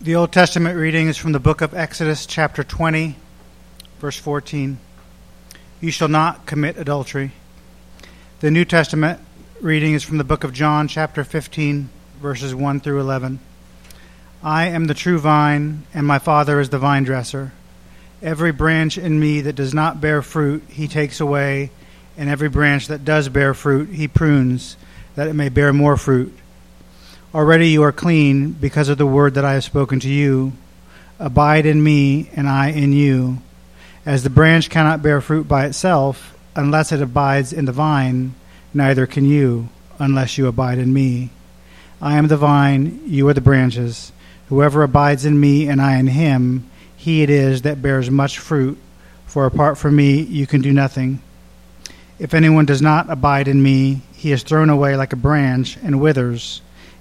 The Old Testament reading is from the book of Exodus, chapter 20, verse 14. You shall not commit adultery. The New Testament reading is from the book of John, chapter 15, verses 1 through 11. I am the true vine, and my Father is the vine dresser. Every branch in me that does not bear fruit, he takes away, and every branch that does bear fruit, he prunes, that it may bear more fruit. Already you are clean because of the word that I have spoken to you. Abide in me, and I in you. As the branch cannot bear fruit by itself unless it abides in the vine, neither can you unless you abide in me. I am the vine, you are the branches. Whoever abides in me and I in him, he it is that bears much fruit, for apart from me you can do nothing. If anyone does not abide in me, he is thrown away like a branch and withers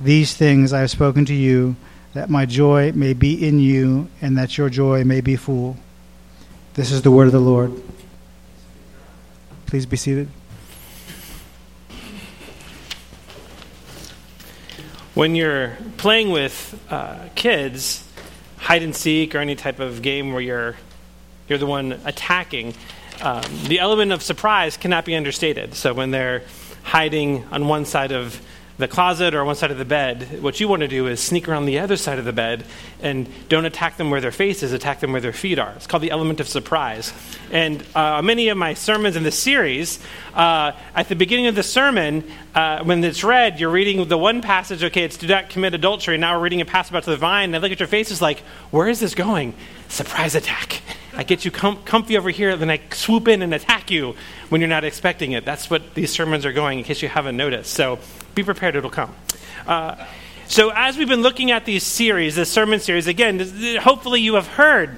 These things I have spoken to you, that my joy may be in you, and that your joy may be full. This is the word of the Lord. Please be seated. When you're playing with uh, kids, hide and seek or any type of game where you're you're the one attacking, um, the element of surprise cannot be understated. So when they're hiding on one side of the closet or one side of the bed, what you want to do is sneak around the other side of the bed and don't attack them where their face is, attack them where their feet are. It's called the element of surprise. And uh, many of my sermons in this series, uh, at the beginning of the sermon, uh, when it's read, you're reading the one passage, okay, it's do not commit adultery. Now we're reading a passage about the vine, and I look at your faces like, where is this going? Surprise attack. I get you com- comfy over here, then I swoop in and attack you when you're not expecting it. That's what these sermons are going, in case you haven't noticed. So be prepared, it'll come. Uh, so, as we've been looking at these series, this sermon series, again, hopefully you have heard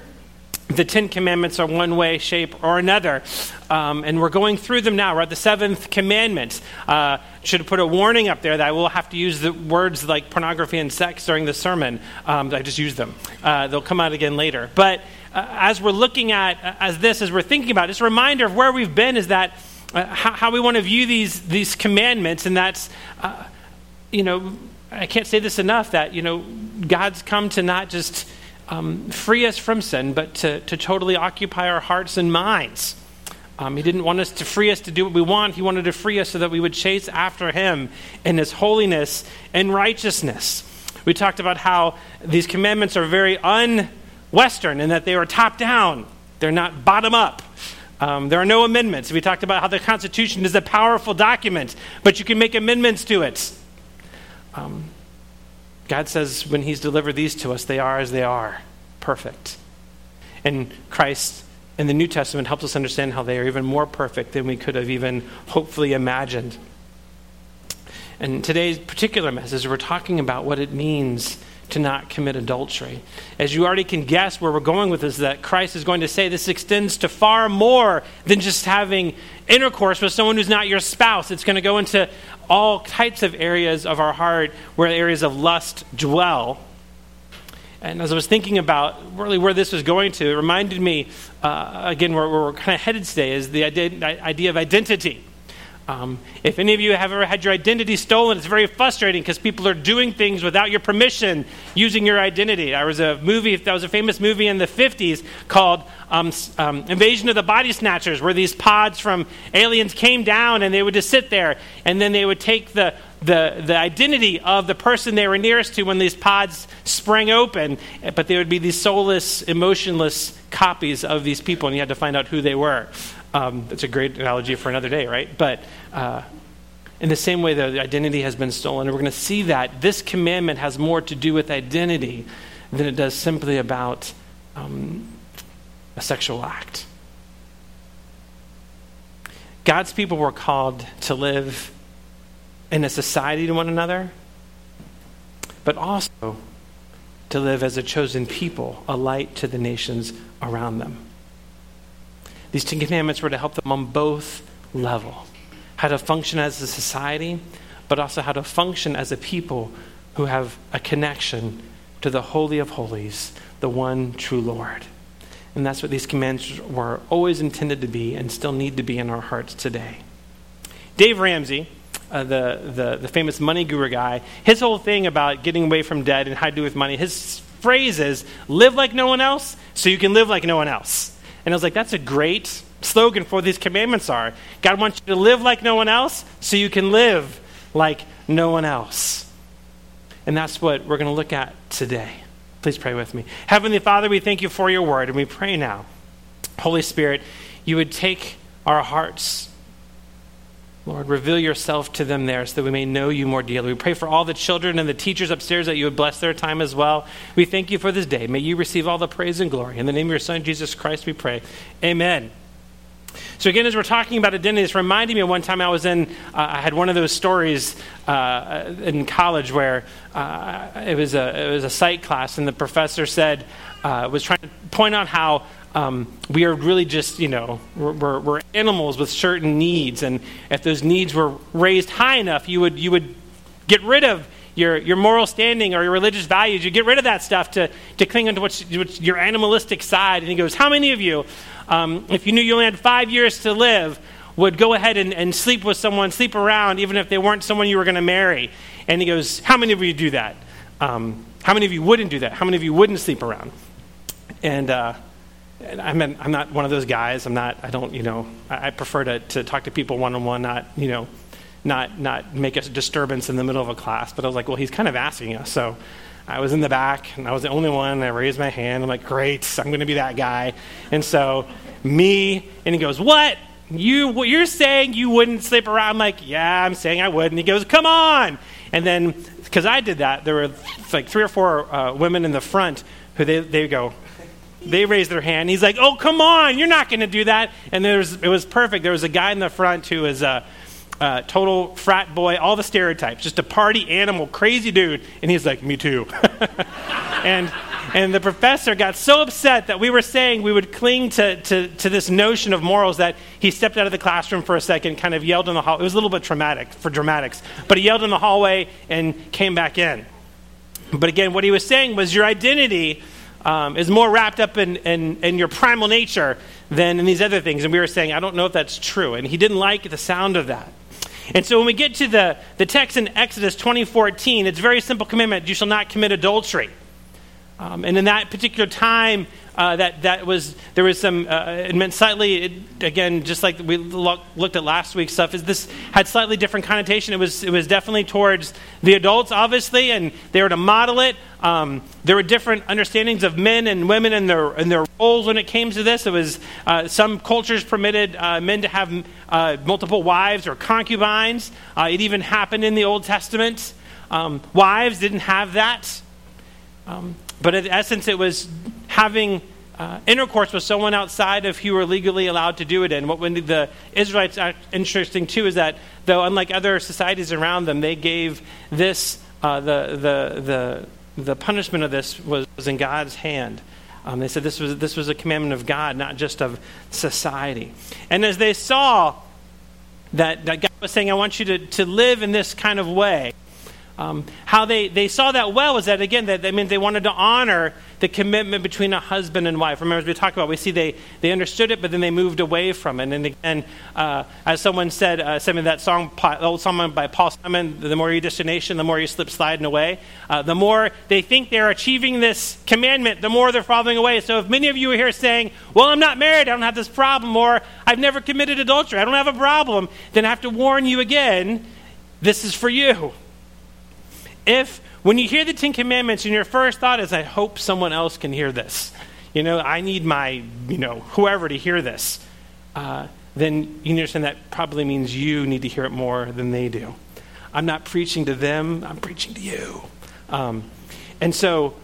the Ten Commandments are one way, shape, or another. Um, and we're going through them now. We're at the seventh commandment. Uh, should put a warning up there that I will have to use the words like pornography and sex during the sermon. Um, I just use them. Uh, they'll come out again later. But uh, as we're looking at uh, as this, as we're thinking about, just a reminder of where we've been is that uh, how, how, we want to view these these commandments, and that's uh, you know I can't say this enough that you know God's come to not just um, free us from sin, but to, to totally occupy our hearts and minds. Um, he didn't want us to free us to do what we want. He wanted to free us so that we would chase after Him in His holiness and righteousness. We talked about how these commandments are very un Western in that they are top down, they're not bottom up. Um, there are no amendments. We talked about how the Constitution is a powerful document, but you can make amendments to it. Um, God says when He's delivered these to us, they are as they are, perfect. And Christ in the New Testament helps us understand how they are even more perfect than we could have even hopefully imagined. And today's particular message, we're talking about what it means to not commit adultery. As you already can guess where we're going with this, that Christ is going to say this extends to far more than just having intercourse with someone who's not your spouse. It's going to go into all types of areas of our heart where areas of lust dwell. And as I was thinking about really where this was going to, it reminded me, uh, again, where, where we're kind of headed today, is the idea of identity. Um, if any of you have ever had your identity stolen, it's very frustrating because people are doing things without your permission using your identity. There was a movie, that was a famous movie in the 50s called um, um, Invasion of the Body Snatchers, where these pods from aliens came down and they would just sit there and then they would take the, the, the identity of the person they were nearest to when these pods sprang open, but they would be these soulless, emotionless copies of these people, and you had to find out who they were. Um, that's a great analogy for another day, right? But uh, in the same way, the identity has been stolen. And we're going to see that this commandment has more to do with identity than it does simply about um, a sexual act. God's people were called to live in a society to one another, but also to live as a chosen people, a light to the nations around them. These Ten Commandments were to help them on both level how to function as a society, but also how to function as a people who have a connection to the Holy of Holies, the one true Lord. And that's what these commands were always intended to be and still need to be in our hearts today. Dave Ramsey, uh, the, the, the famous money guru guy, his whole thing about getting away from debt and how to do with money, his phrase is live like no one else so you can live like no one else. And I was like, that's a great slogan for these commandments are. God wants you to live like no one else so you can live like no one else. And that's what we're going to look at today. Please pray with me. Heavenly Father, we thank you for your word, and we pray now, Holy Spirit, you would take our hearts. Lord, reveal yourself to them there so that we may know you more dearly. We pray for all the children and the teachers upstairs that you would bless their time as well. We thank you for this day. May you receive all the praise and glory. In the name of your Son, Jesus Christ, we pray. Amen. So, again, as we're talking about identity, it's reminding me of one time I was in, uh, I had one of those stories uh, in college where uh, it, was a, it was a psych class, and the professor said, uh, was trying to point out how um, we are really just, you know, we're, we're, animals with certain needs, and if those needs were raised high enough, you would, you would get rid of your, your moral standing or your religious values. You get rid of that stuff to, to cling onto what's, what's your animalistic side. And he goes, How many of you um, if you knew you only had five years to live, would go ahead and, and sleep with someone, sleep around, even if they weren't someone you were going to marry. And he goes, How many of you do that? Um, how many of you wouldn't do that? How many of you wouldn't sleep around? And, uh, and I'm, I'm not one of those guys. I'm not, I don't, you know, I, I prefer to, to talk to people one on one, not, you know, not, not make a disturbance in the middle of a class. But I was like, well, he's kind of asking us. So I was in the back, and I was the only one. And I raised my hand. I'm like, great, I'm going to be that guy. And so, me, and he goes, what? You, you're saying you wouldn't sleep around? I'm like, yeah, I'm saying I would. And he goes, come on. And then, because I did that, there were like three or four uh, women in the front who they, they go, they raised their hand. He's like, oh, come on, you're not going to do that. And there's, it was perfect. There was a guy in the front who was, uh, uh, total frat boy, all the stereotypes, just a party animal, crazy dude. And he's like, me too. and, and the professor got so upset that we were saying we would cling to, to, to, this notion of morals that he stepped out of the classroom for a second, kind of yelled in the hall. It was a little bit traumatic for dramatics, but he yelled in the hallway and came back in. But again, what he was saying was your identity um, is more wrapped up in, in, in your primal nature than in these other things. And we were saying, I don't know if that's true. And he didn't like the sound of that. And so when we get to the, the text in Exodus 2014, it's a very simple commandment you shall not commit adultery. Um, and in that particular time, uh, that, that was, there was some, uh, it meant slightly, it, again, just like we look, looked at last week's stuff, is this had slightly different connotation. It was, it was definitely towards the adults, obviously, and they were to model it. Um, there were different understandings of men and women and their, and their roles when it came to this. It was, uh, some cultures permitted uh, men to have uh, multiple wives or concubines. Uh, it even happened in the Old Testament. Um, wives didn't have that. Um, but in essence, it was having uh, intercourse with someone outside of who you were legally allowed to do it in. What when the Israelites are interesting too is that though unlike other societies around them, they gave this uh, the the the the punishment of this was, was in God's hand. Um, they said this was this was a commandment of God, not just of society. And as they saw that, that God was saying, "I want you to to live in this kind of way," Um, how they, they saw that well was that, again, that, I mean, they wanted to honor the commitment between a husband and wife. Remember, as we talked about, we see they, they understood it, but then they moved away from it. And again, uh, as someone said, uh, some that song, old song by Paul Simon, the more you destination, the more you slip sliding away. Uh, the more they think they're achieving this commandment, the more they're falling away. So if many of you are here saying, well, I'm not married, I don't have this problem, or I've never committed adultery, I don't have a problem, then I have to warn you again, this is for you. If, when you hear the Ten Commandments and your first thought is, I hope someone else can hear this, you know, I need my, you know, whoever to hear this, uh, then you understand that probably means you need to hear it more than they do. I'm not preaching to them, I'm preaching to you. Um, and so,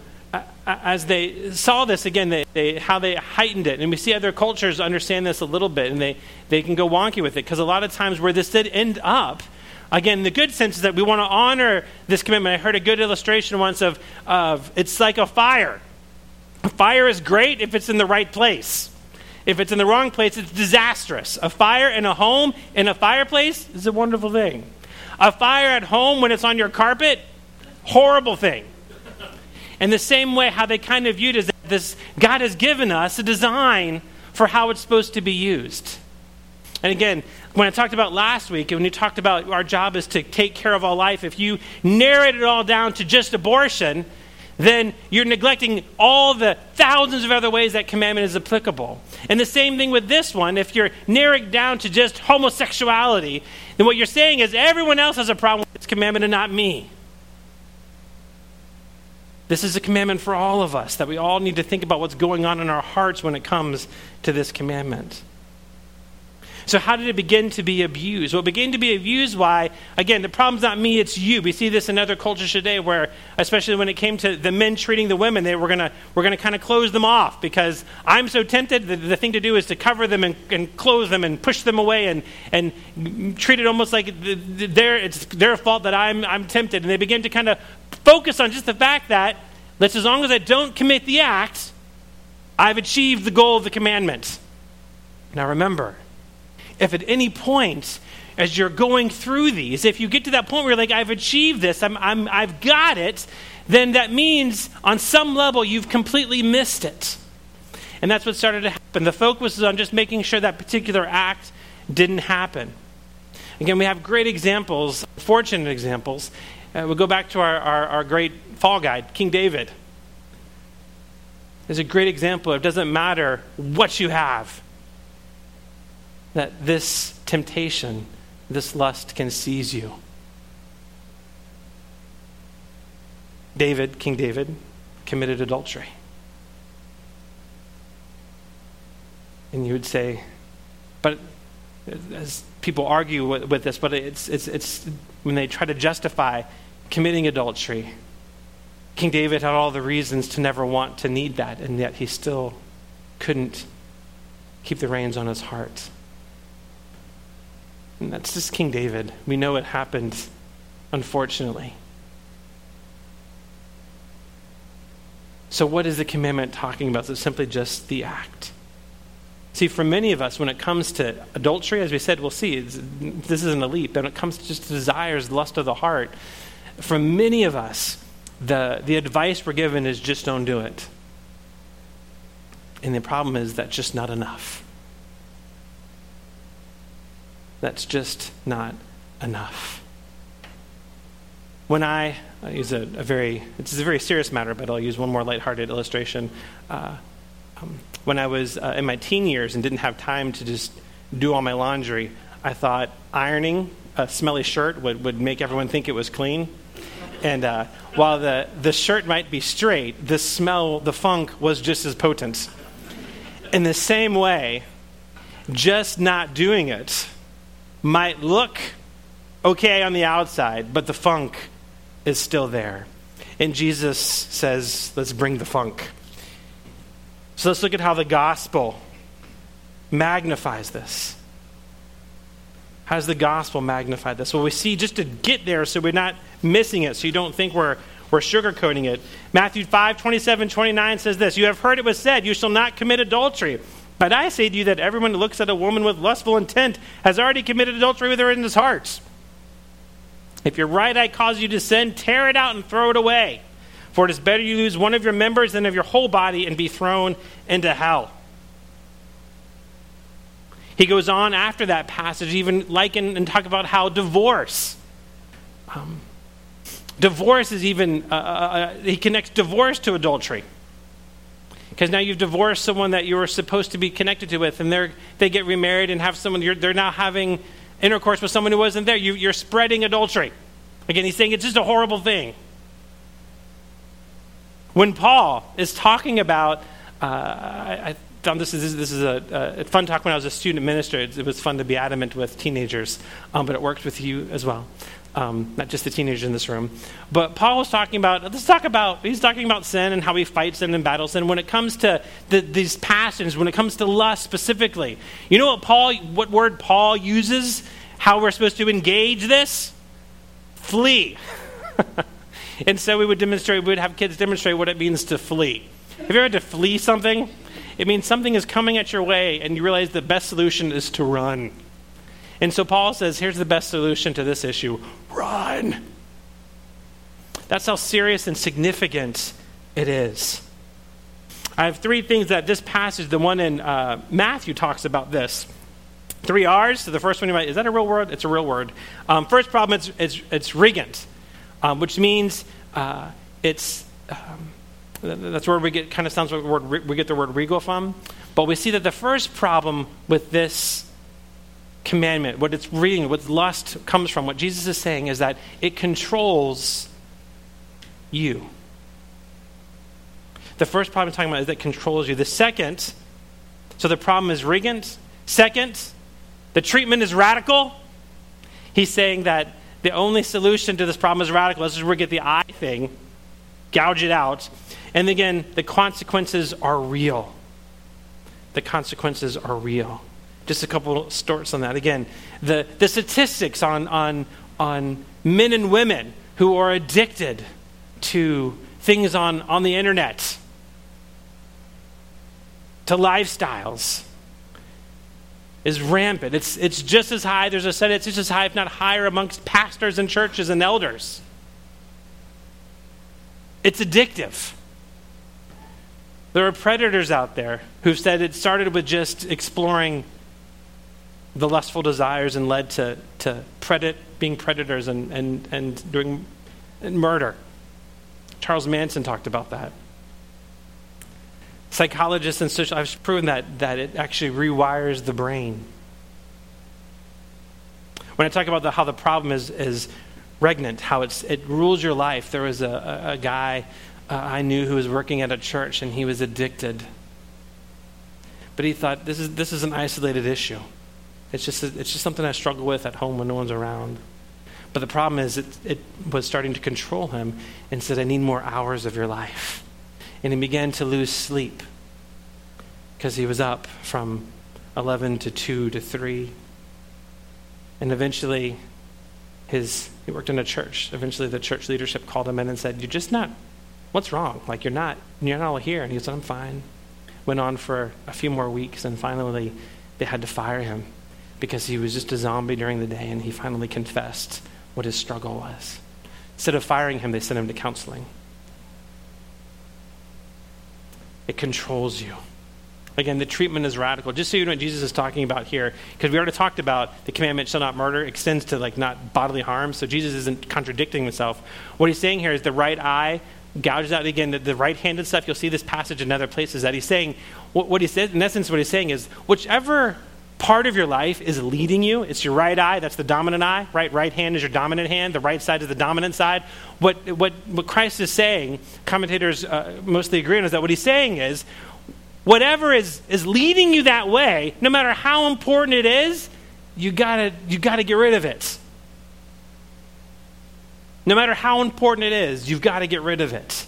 as they saw this again, they, they, how they heightened it, and we see other cultures understand this a little bit, and they, they can go wonky with it because a lot of times where this did end up Again, the good sense is that we want to honor this commitment. I heard a good illustration once of, of it's like a fire. A fire is great if it's in the right place. If it's in the wrong place, it's disastrous. A fire in a home, in a fireplace, is a wonderful thing. A fire at home when it's on your carpet, horrible thing. And the same way, how they kind of viewed is that this God has given us a design for how it's supposed to be used. And again, when I talked about last week, and when you talked about our job is to take care of all life, if you narrate it all down to just abortion, then you're neglecting all the thousands of other ways that commandment is applicable. And the same thing with this one. If you're narrowing down to just homosexuality, then what you're saying is everyone else has a problem with this commandment and not me. This is a commandment for all of us that we all need to think about what's going on in our hearts when it comes to this commandment. So, how did it begin to be abused? Well, it began to be abused why, again, the problem's not me, it's you. We see this in other cultures today where, especially when it came to the men treating the women, they were going we're to kind of close them off because I'm so tempted. The, the thing to do is to cover them and, and, close them and push them away and, and treat it almost like it's their fault that I'm, I'm tempted. And they begin to kind of focus on just the fact that, that as long as I don't commit the act, I've achieved the goal of the commandment. Now remember, if at any point as you're going through these, if you get to that point where you're like, I've achieved this, I'm, I'm, I've got it, then that means on some level you've completely missed it. And that's what started to happen. The focus is on just making sure that particular act didn't happen. Again, we have great examples, fortunate examples. Uh, we'll go back to our, our, our great fall guide, King David. There's a great example. It doesn't matter what you have that this temptation, this lust can seize you. David, King David, committed adultery. And you would say, but as people argue with, with this, but it's, it's, it's when they try to justify committing adultery, King David had all the reasons to never want to need that, and yet he still couldn't keep the reins on his heart. And that's just King David. We know it happened, unfortunately. So, what is the commandment talking about? It's simply just the act. See, for many of us, when it comes to adultery, as we said, we'll see, this isn't a leap. When it comes to just desires, lust of the heart, for many of us, the, the advice we're given is just don't do it. And the problem is that's just not enough. That's just not enough. When I, I use a, a, very, it's a very serious matter, but I'll use one more lighthearted illustration. Uh, um, when I was uh, in my teen years and didn't have time to just do all my laundry, I thought ironing a smelly shirt would, would make everyone think it was clean. And uh, while the, the shirt might be straight, the smell, the funk was just as potent. In the same way, just not doing it might look okay on the outside, but the funk is still there. And Jesus says, let's bring the funk. So let's look at how the gospel magnifies this. How does the gospel magnify this? Well, we see just to get there so we're not missing it, so you don't think we're, we're sugarcoating it. Matthew 5 27, 29 says this You have heard it was said, You shall not commit adultery. But I say to you that everyone who looks at a woman with lustful intent has already committed adultery with her in his heart. If your right eye causes you to sin, tear it out and throw it away. For it is better you lose one of your members than of your whole body and be thrown into hell. He goes on after that passage, even liken and talk about how divorce. Um, divorce is even, uh, uh, uh he connects divorce to adultery because now you've divorced someone that you were supposed to be connected to with, and they they get remarried and have someone, they're now having intercourse with someone who wasn't there. You, you're spreading adultery. Again, he's saying it's just a horrible thing. When Paul is talking about, uh, I, I this is, this is a, a, fun talk when I was a student minister. It, it was fun to be adamant with teenagers, um, but it worked with you as well um, not just the teenagers in this room. But Paul was talking about, let's talk about, he's talking about sin and how he fights sin and battles sin. When it comes to the, these passions, when it comes to lust specifically, you know what Paul, what word Paul uses, how we're supposed to engage this? flee. and so we would demonstrate, we would have kids demonstrate what it means to flee. Have you ever had to flee something? It means something is coming at your way, and you realize the best solution is to run. And so Paul says, here's the best solution to this issue run. That's how serious and significant it is. I have three things that this passage, the one in uh, Matthew, talks about this. Three R's. So the first one you might, is that a real word? It's a real word. Um, first problem, it's, it's, it's regnant, um, which means uh, it's, um, that's where we get, kind of sounds like word, we get the word regal from. But we see that the first problem with this commandment, what it's reading, what lust comes from, what Jesus is saying is that it controls you. The first problem I'm talking about is that controls you. The second, so the problem is regnant. Second, the treatment is radical. He's saying that the only solution to this problem is radical. This is where we get the eye thing, gouge it out. And again, the consequences are real. The consequences are real. Just a couple stories on that. Again, the, the statistics on, on, on men and women who are addicted to things on, on the internet to lifestyles is rampant. It's, it's just as high, there's a said it's just as high, if not higher, amongst pastors and churches and elders. It's addictive. There are predators out there who've said it started with just exploring the lustful desires and led to, to predate, being predators and, and, and doing murder. Charles Manson talked about that. Psychologists and social have proven that, that it actually rewires the brain. When I talk about the, how the problem is, is regnant, how it's, it rules your life, there was a, a, a guy uh, I knew who was working at a church and he was addicted. But he thought, this is, this is an isolated issue. It's just, it's just something I struggle with at home when no one's around. But the problem is, it, it was starting to control him and said, I need more hours of your life and he began to lose sleep because he was up from 11 to 2 to 3. And eventually, his, he worked in a church. Eventually, the church leadership called him in and said, You're just not, what's wrong? Like, you're not, you're not all here. And he said, I'm fine. Went on for a few more weeks, and finally, they had to fire him because he was just a zombie during the day, and he finally confessed what his struggle was. Instead of firing him, they sent him to counseling. it controls you. Again, the treatment is radical. Just so you know what Jesus is talking about here, because we already talked about the commandment shall not murder extends to like not bodily harm. So Jesus isn't contradicting himself. What he's saying here is the right eye gouges out again the, the right-handed stuff. You'll see this passage in other places that he's saying what, what he says in essence. What he's saying is whichever part of your life is leading you. It's your right eye, that's the dominant eye, right? Right hand is your dominant hand, the right side is the dominant side. What, what, what Christ is saying, commentators uh, mostly agree on, is that what he's saying is whatever is, is leading you that way, no matter how important it is, you gotta, you gotta get rid of it. No matter how important it is, you've got to get rid of it.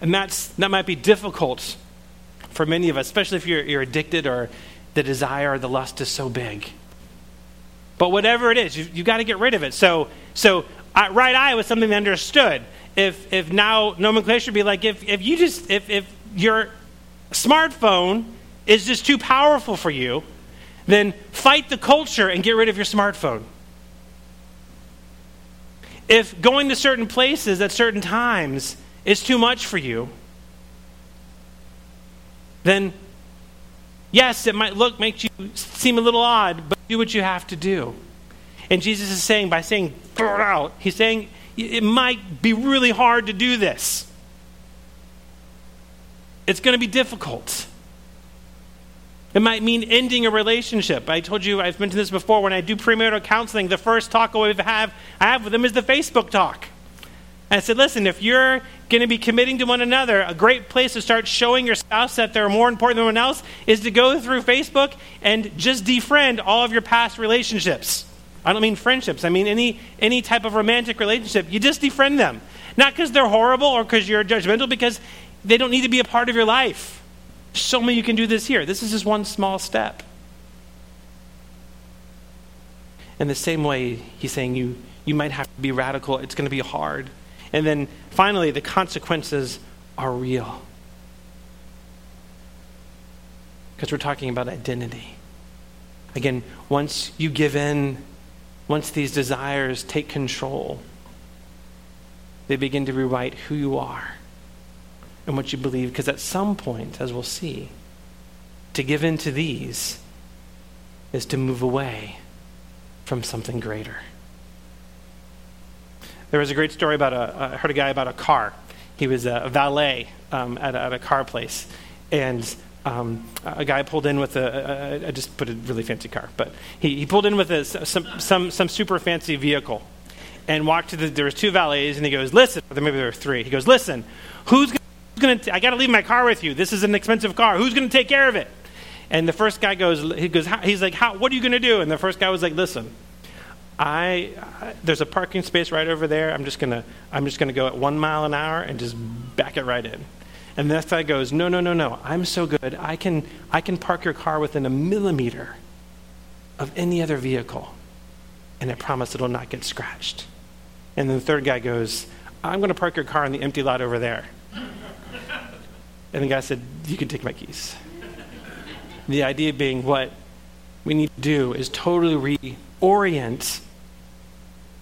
And that's, that might be difficult for many of us, especially if you're, you're addicted or the desire the lust is so big. But whatever it is, you, have got to get rid of it. So, so uh, right eye was something they understood. If, if now nomenclature be like, if, if you just, if, if your smartphone is just too powerful for you, then fight the culture and get rid of your smartphone. If going to certain places at certain times is too much for you, then Yes, it might look, make you seem a little odd, but do what you have to do. And Jesus is saying, by saying, throw out, he's saying, it might be really hard to do this. It's going to be difficult. It might mean ending a relationship. I told you, I've mentioned this before, when I do premarital counseling, the first talk I have, I have with them is the Facebook talk. And I said, listen, if you're going to be committing to one another, a great place to start showing your spouse that they're more important than anyone else is to go through Facebook and just defriend all of your past relationships. I don't mean friendships, I mean any, any type of romantic relationship. You just defriend them. Not because they're horrible or because you're judgmental, because they don't need to be a part of your life. So many you can do this here. This is just one small step. In the same way, he's saying you You might have to be radical. It's going to be hard. And then finally, the consequences are real. Because we're talking about identity. Again, once you give in, once these desires take control, they begin to rewrite who you are and what you believe. Because at some point, as we'll see, to give in to these is to move away from something greater. There was a great story about a, I heard a guy about a car. He was a valet um, at, a, at, a, car place. And um, a guy pulled in with a, a, I just put a really fancy car, but he, he pulled in with a, some, some, some super fancy vehicle and walked to the, there was two valets and he goes, listen, or maybe there were three. He goes, listen, who's going to, I got to leave my car with you. This is an expensive car. Who's going to take care of it? And the first guy goes, he goes, he's like, How, what are you going to do? And the first guy was like, listen, I, I, there's a parking space right over there. I'm just gonna I'm just gonna go at one mile an hour and just back it right in. And next guy goes, no, no, no, no. I'm so good. I can I can park your car within a millimeter of any other vehicle, and I promise it'll not get scratched. And then the third guy goes, I'm going to park your car in the empty lot over there. and the guy said, You can take my keys. The idea being what we need to do is totally reorient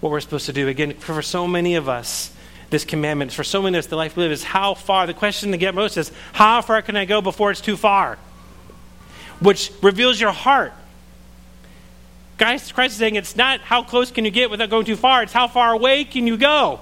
what we're supposed to do. Again, for so many of us, this commandment, for so many of us, the life we live is how far. The question to get most is, how far can I go before it's too far? Which reveals your heart. Guys, Christ is saying it's not how close can you get without going too far, it's how far away can you go.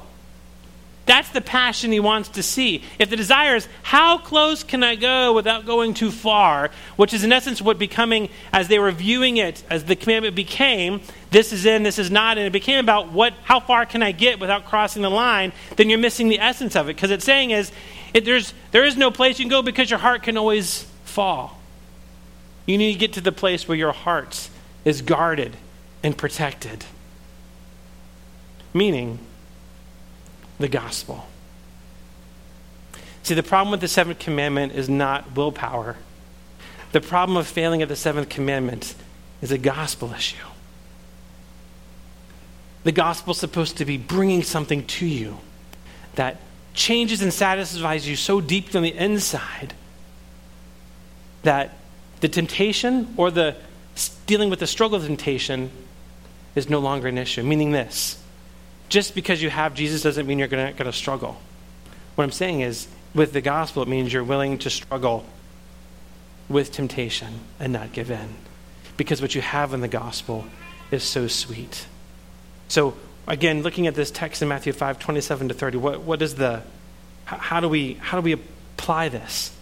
That's the passion he wants to see. If the desire is, how close can I go without going too far, which is in essence what becoming, as they were viewing it, as the commandment became, this is in, this is not, and it became about what, how far can I get without crossing the line, then you're missing the essence of it. Because it's saying is, it, there's, there is no place you can go because your heart can always fall. You need to get to the place where your heart is guarded and protected. Meaning, the gospel. See, the problem with the seventh commandment is not willpower. The problem of failing at the seventh commandment is a gospel issue. The gospel is supposed to be bringing something to you that changes and satisfies you so deeply on the inside that the temptation or the dealing with the struggle of temptation is no longer an issue. Meaning this just because you have Jesus doesn't mean you're going to struggle. What I'm saying is, with the gospel, it means you're willing to struggle with temptation and not give in. Because what you have in the gospel is so sweet. So, again, looking at this text in Matthew 5 27 to 30, what, what is the, how do, we, how do we apply this?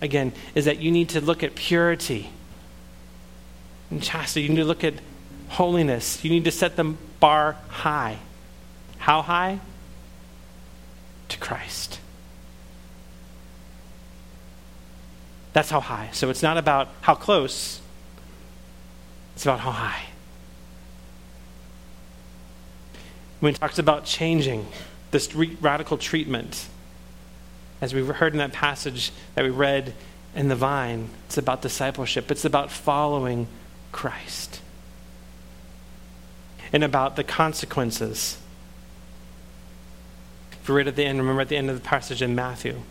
Again, is that you need to look at purity and chastity. You need to look at holiness. You need to set the bar high. How high? To Christ. That's how high. So it's not about how close, it's about how high. When it talks about changing, this radical treatment, as we heard in that passage that we read in the vine, it's about discipleship, it's about following Christ, and about the consequences if you read at the end, remember at the end of the passage in Matthew,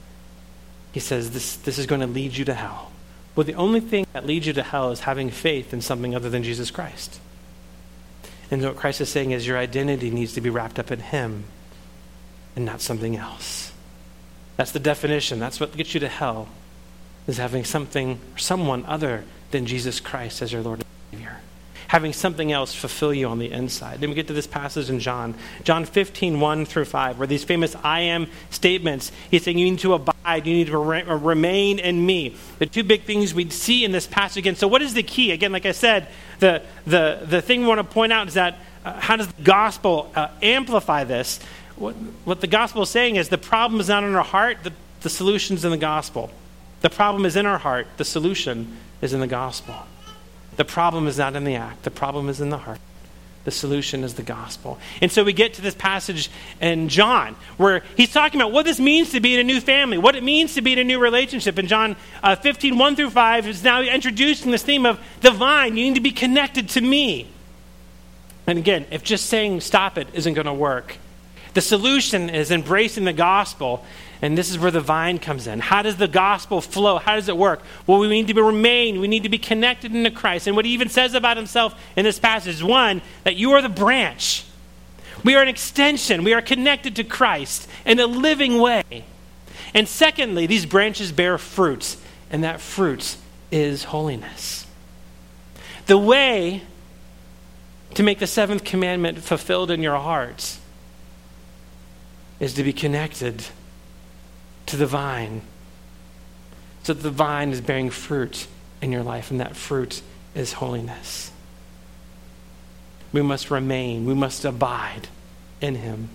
he says, this, this is going to lead you to hell. Well, the only thing that leads you to hell is having faith in something other than Jesus Christ. And what Christ is saying is your identity needs to be wrapped up in Him and not something else. That's the definition. That's what gets you to hell, is having something or someone other than Jesus Christ as your Lord and Savior having something else fulfill you on the inside. Then we get to this passage in John, John 15, 1 through 5, where these famous I am statements, he's saying you need to abide, you need to re- remain in me. The two big things we see in this passage again. So, what is the key? Again, like I said, the, the, the thing we want to point out is that uh, how does the gospel uh, amplify this? What, what the gospel is saying is the problem is not in our heart, the, the solution's in the gospel. The problem is in our heart, the solution is in the gospel. The problem is not in the act, the problem is in the heart. The solution is the gospel. And so we get to this passage in John where he's talking about what this means to be in a new family, what it means to be in a new relationship. In John uh, 15, 1 through 5, is now introducing this theme of the vine. You need to be connected to me. And again, if just saying stop it isn't going to work, the solution is embracing the gospel. And this is where the vine comes in. How does the gospel flow? How does it work? Well, we need to be remain. We need to be connected into Christ. And what he even says about himself in this passage one, that you are the branch. We are an extension. We are connected to Christ in a living way. And secondly, these branches bear fruit, and that fruit is holiness. The way to make the seventh commandment fulfilled in your hearts is to be connected to the vine. So that the vine is bearing fruit in your life, and that fruit is holiness. We must remain, we must abide in him.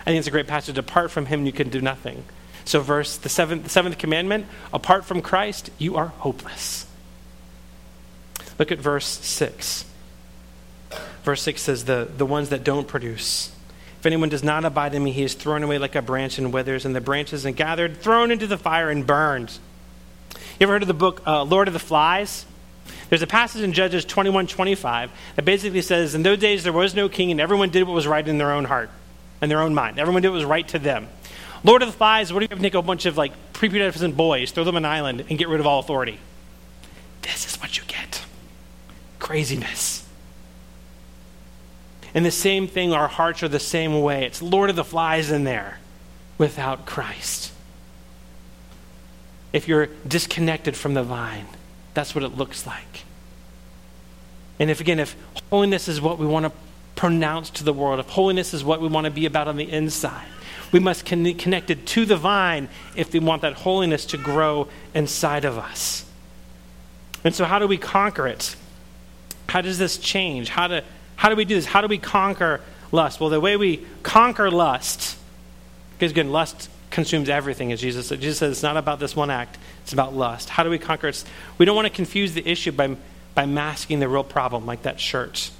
I think it's a great passage. Apart from him, you can do nothing. So, verse the seventh, the seventh commandment apart from Christ, you are hopeless. Look at verse 6. Verse 6 says, The, the ones that don't produce. If anyone does not abide in me, he is thrown away like a branch and withers, and the branches are gathered, thrown into the fire, and burned. You ever heard of the book uh, Lord of the Flies? There's a passage in Judges 21 25 that basically says, In those days there was no king, and everyone did what was right in their own heart, in their own mind. Everyone did what was right to them. Lord of the Flies, what do you have to take a bunch of like prepubescent boys, throw them on an island, and get rid of all authority? This is what you get craziness. And the same thing, our hearts are the same way. It's Lord of the Flies in there without Christ. If you're disconnected from the vine, that's what it looks like. And if, again, if holiness is what we want to pronounce to the world, if holiness is what we want to be about on the inside, we must be connected to the vine if we want that holiness to grow inside of us. And so, how do we conquer it? How does this change? How do, how do we do this? How do we conquer lust? Well, the way we conquer lust, because again, lust consumes everything, as Jesus said. Jesus said it's not about this one act, it's about lust. How do we conquer it? We don't want to confuse the issue by, by masking the real problem, like that shirt.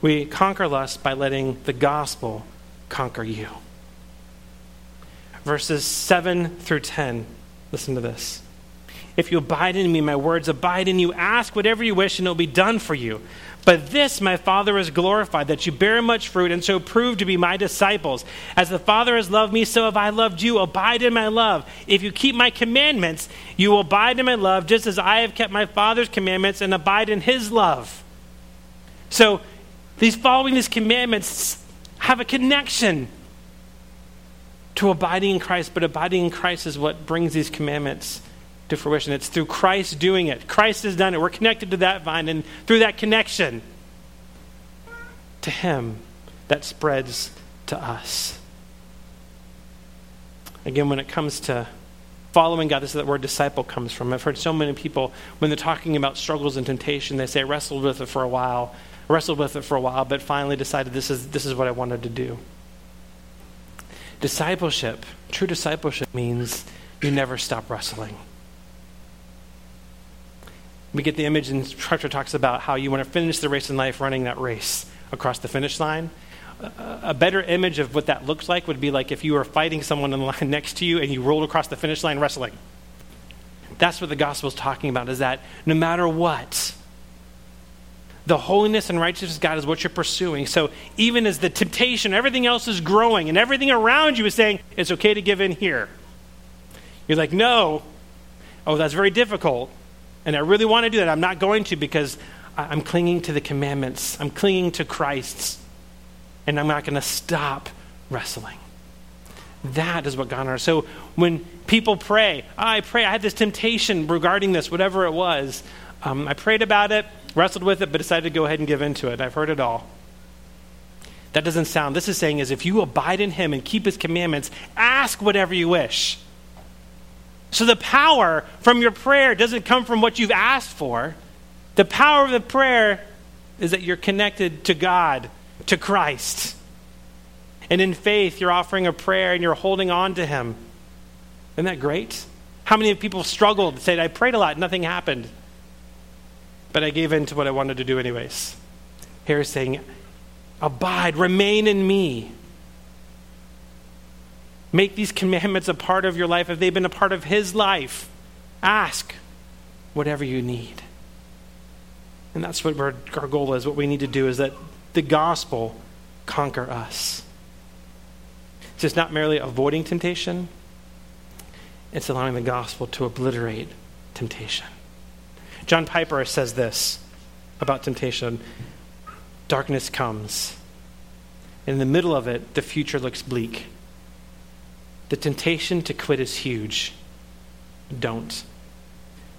We conquer lust by letting the gospel conquer you. Verses 7 through 10. Listen to this. If you abide in me, my words abide in you. Ask whatever you wish, and it will be done for you. But this my Father is glorified, that you bear much fruit, and so prove to be my disciples. As the Father has loved me, so have I loved you. Abide in my love. If you keep my commandments, you will abide in my love, just as I have kept my Father's commandments and abide in his love. So, these following these commandments have a connection to abiding in Christ, but abiding in Christ is what brings these commandments to fruition. It's through Christ doing it. Christ has done it. We're connected to that vine, and through that connection to Him, that spreads to us. Again, when it comes to following God, this is that word disciple comes from. I've heard so many people, when they're talking about struggles and temptation, they say, I wrestled with it for a while, I wrestled with it for a while, but finally decided this is, this is what I wanted to do. Discipleship, true discipleship means you never stop wrestling. We get the image, and Scripture talks about how you want to finish the race in life running that race across the finish line. A better image of what that looks like would be like if you were fighting someone in the line next to you and you rolled across the finish line wrestling. That's what the gospel is talking about, is that no matter what, the holiness and righteousness of God is what you're pursuing. So even as the temptation, everything else is growing, and everything around you is saying, it's okay to give in here. You're like, no. Oh, that's very difficult. And I really want to do that. I'm not going to because I'm clinging to the commandments, I'm clinging to Christ's, and I'm not going to stop wrestling. That is what God. So when people pray, oh, I pray, I had this temptation regarding this, whatever it was. Um, I prayed about it, wrestled with it, but decided to go ahead and give into it. I've heard it all. That doesn't sound, this is saying is if you abide in him and keep his commandments, ask whatever you wish. So the power from your prayer doesn't come from what you've asked for. The power of the prayer is that you're connected to God, to Christ. And in faith, you're offering a prayer and you're holding on to Him. Isn't that great? How many people struggled, and said, I prayed a lot, nothing happened. But I gave in to what I wanted to do, anyways. Here is saying, Abide, remain in me. Make these commandments a part of your life if they've been a part of His life. Ask whatever you need. And that's what our, our goal is. What we need to do is that the gospel conquer us. It's just not merely avoiding temptation, it's allowing the gospel to obliterate temptation. John Piper says this about temptation darkness comes. In the middle of it, the future looks bleak. The temptation to quit is huge. Don't.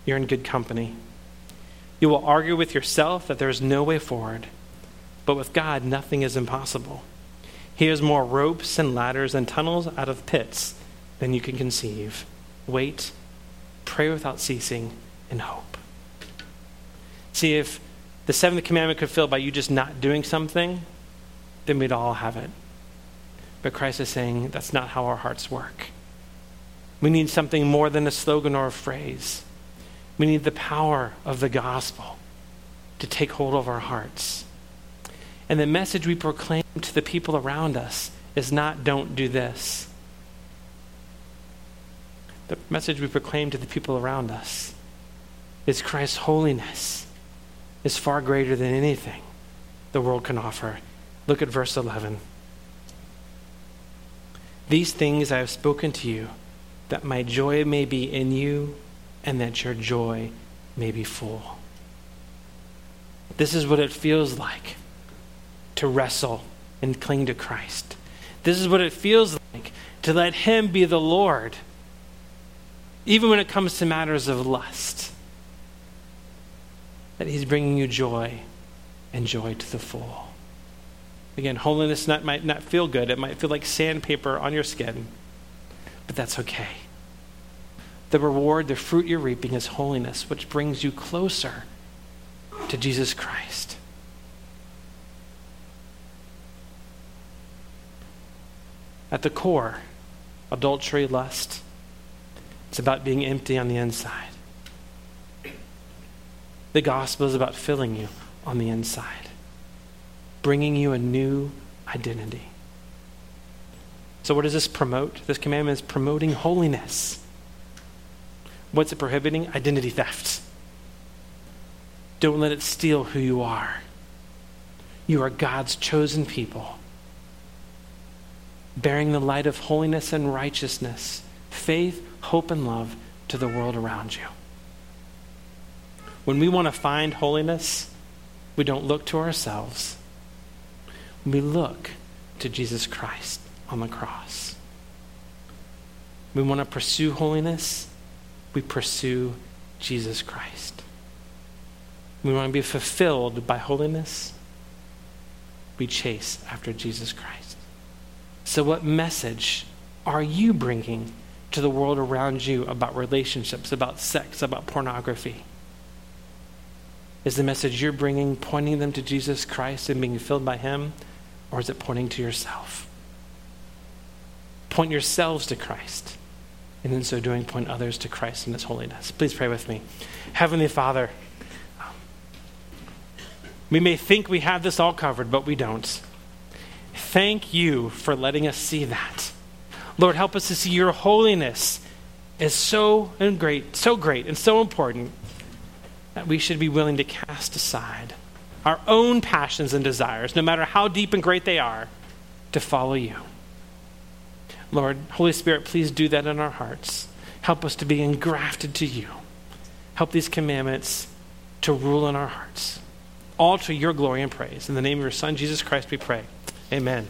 You're in good company. You will argue with yourself that there is no way forward, but with God, nothing is impossible. He has more ropes and ladders and tunnels out of pits than you can conceive. Wait, pray without ceasing, and hope. See, if the seventh commandment could fill by you just not doing something, then we'd all have it. But Christ is saying that's not how our hearts work. We need something more than a slogan or a phrase. We need the power of the gospel to take hold of our hearts. And the message we proclaim to the people around us is not, don't do this. The message we proclaim to the people around us is Christ's holiness is far greater than anything the world can offer. Look at verse 11. These things I have spoken to you, that my joy may be in you, and that your joy may be full. This is what it feels like to wrestle and cling to Christ. This is what it feels like to let Him be the Lord, even when it comes to matters of lust. That He's bringing you joy and joy to the full. Again, holiness not, might not feel good. It might feel like sandpaper on your skin, but that's okay. The reward, the fruit you're reaping is holiness, which brings you closer to Jesus Christ. At the core, adultery, lust, it's about being empty on the inside. The gospel is about filling you on the inside bringing you a new identity. So, what does this promote? This commandment is promoting holiness. What's it prohibiting? Identity theft. Don't let it steal who you are. You are God's chosen people, bearing the light of holiness and righteousness, faith, hope, and love to the world around you. When we want to find holiness, we don't look to ourselves we look to Jesus Christ on the cross. We want to pursue holiness, we pursue Jesus Christ. We want to be fulfilled by holiness, we chase after Jesus Christ. So, what message are you bringing to the world around you about relationships, about sex, about pornography? Is the message you're bringing pointing them to Jesus Christ and being filled by Him? Or is it pointing to yourself? Point yourselves to Christ. And in so doing, point others to Christ and His holiness. Please pray with me. Heavenly Father, um, we may think we have this all covered, but we don't. Thank you for letting us see that. Lord, help us to see your holiness is so and great, so great and so important that we should be willing to cast aside our own passions and desires, no matter how deep and great they are, to follow you. Lord, Holy Spirit, please do that in our hearts. Help us to be engrafted to you. Help these commandments to rule in our hearts. All to your glory and praise. In the name of your Son, Jesus Christ, we pray. Amen.